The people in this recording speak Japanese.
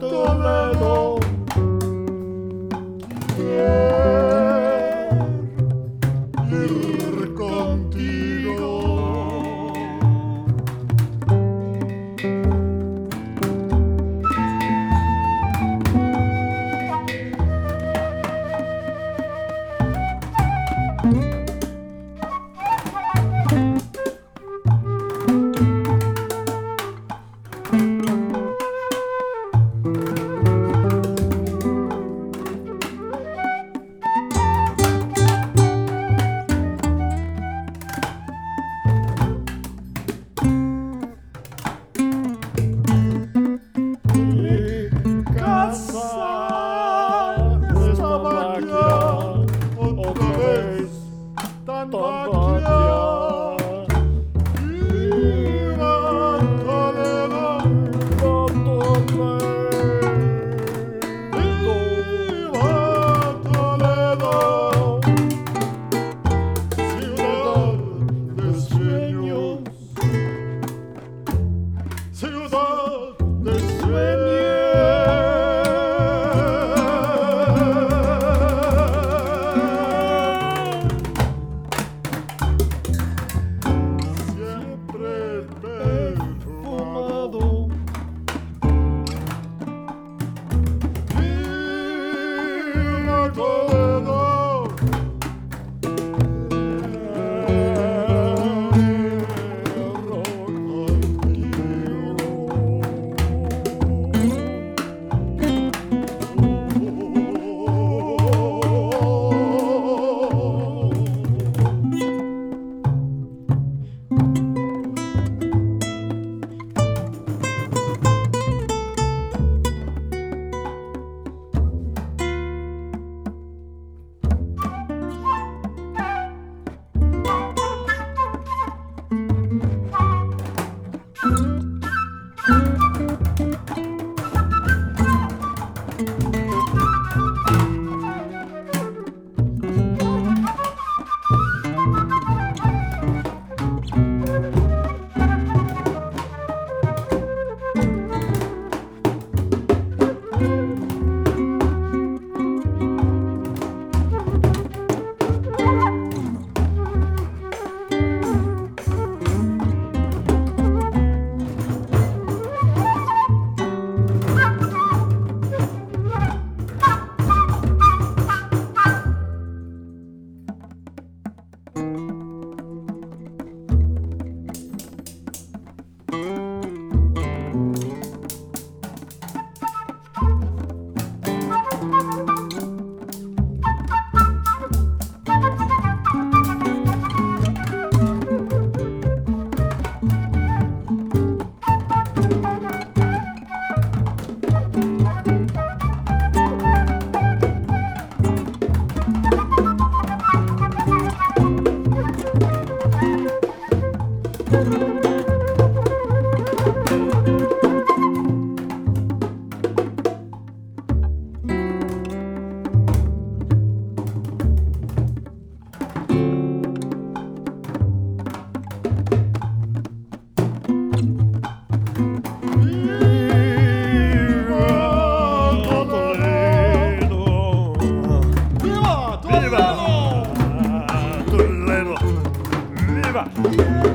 Toledo. ンバーグバイ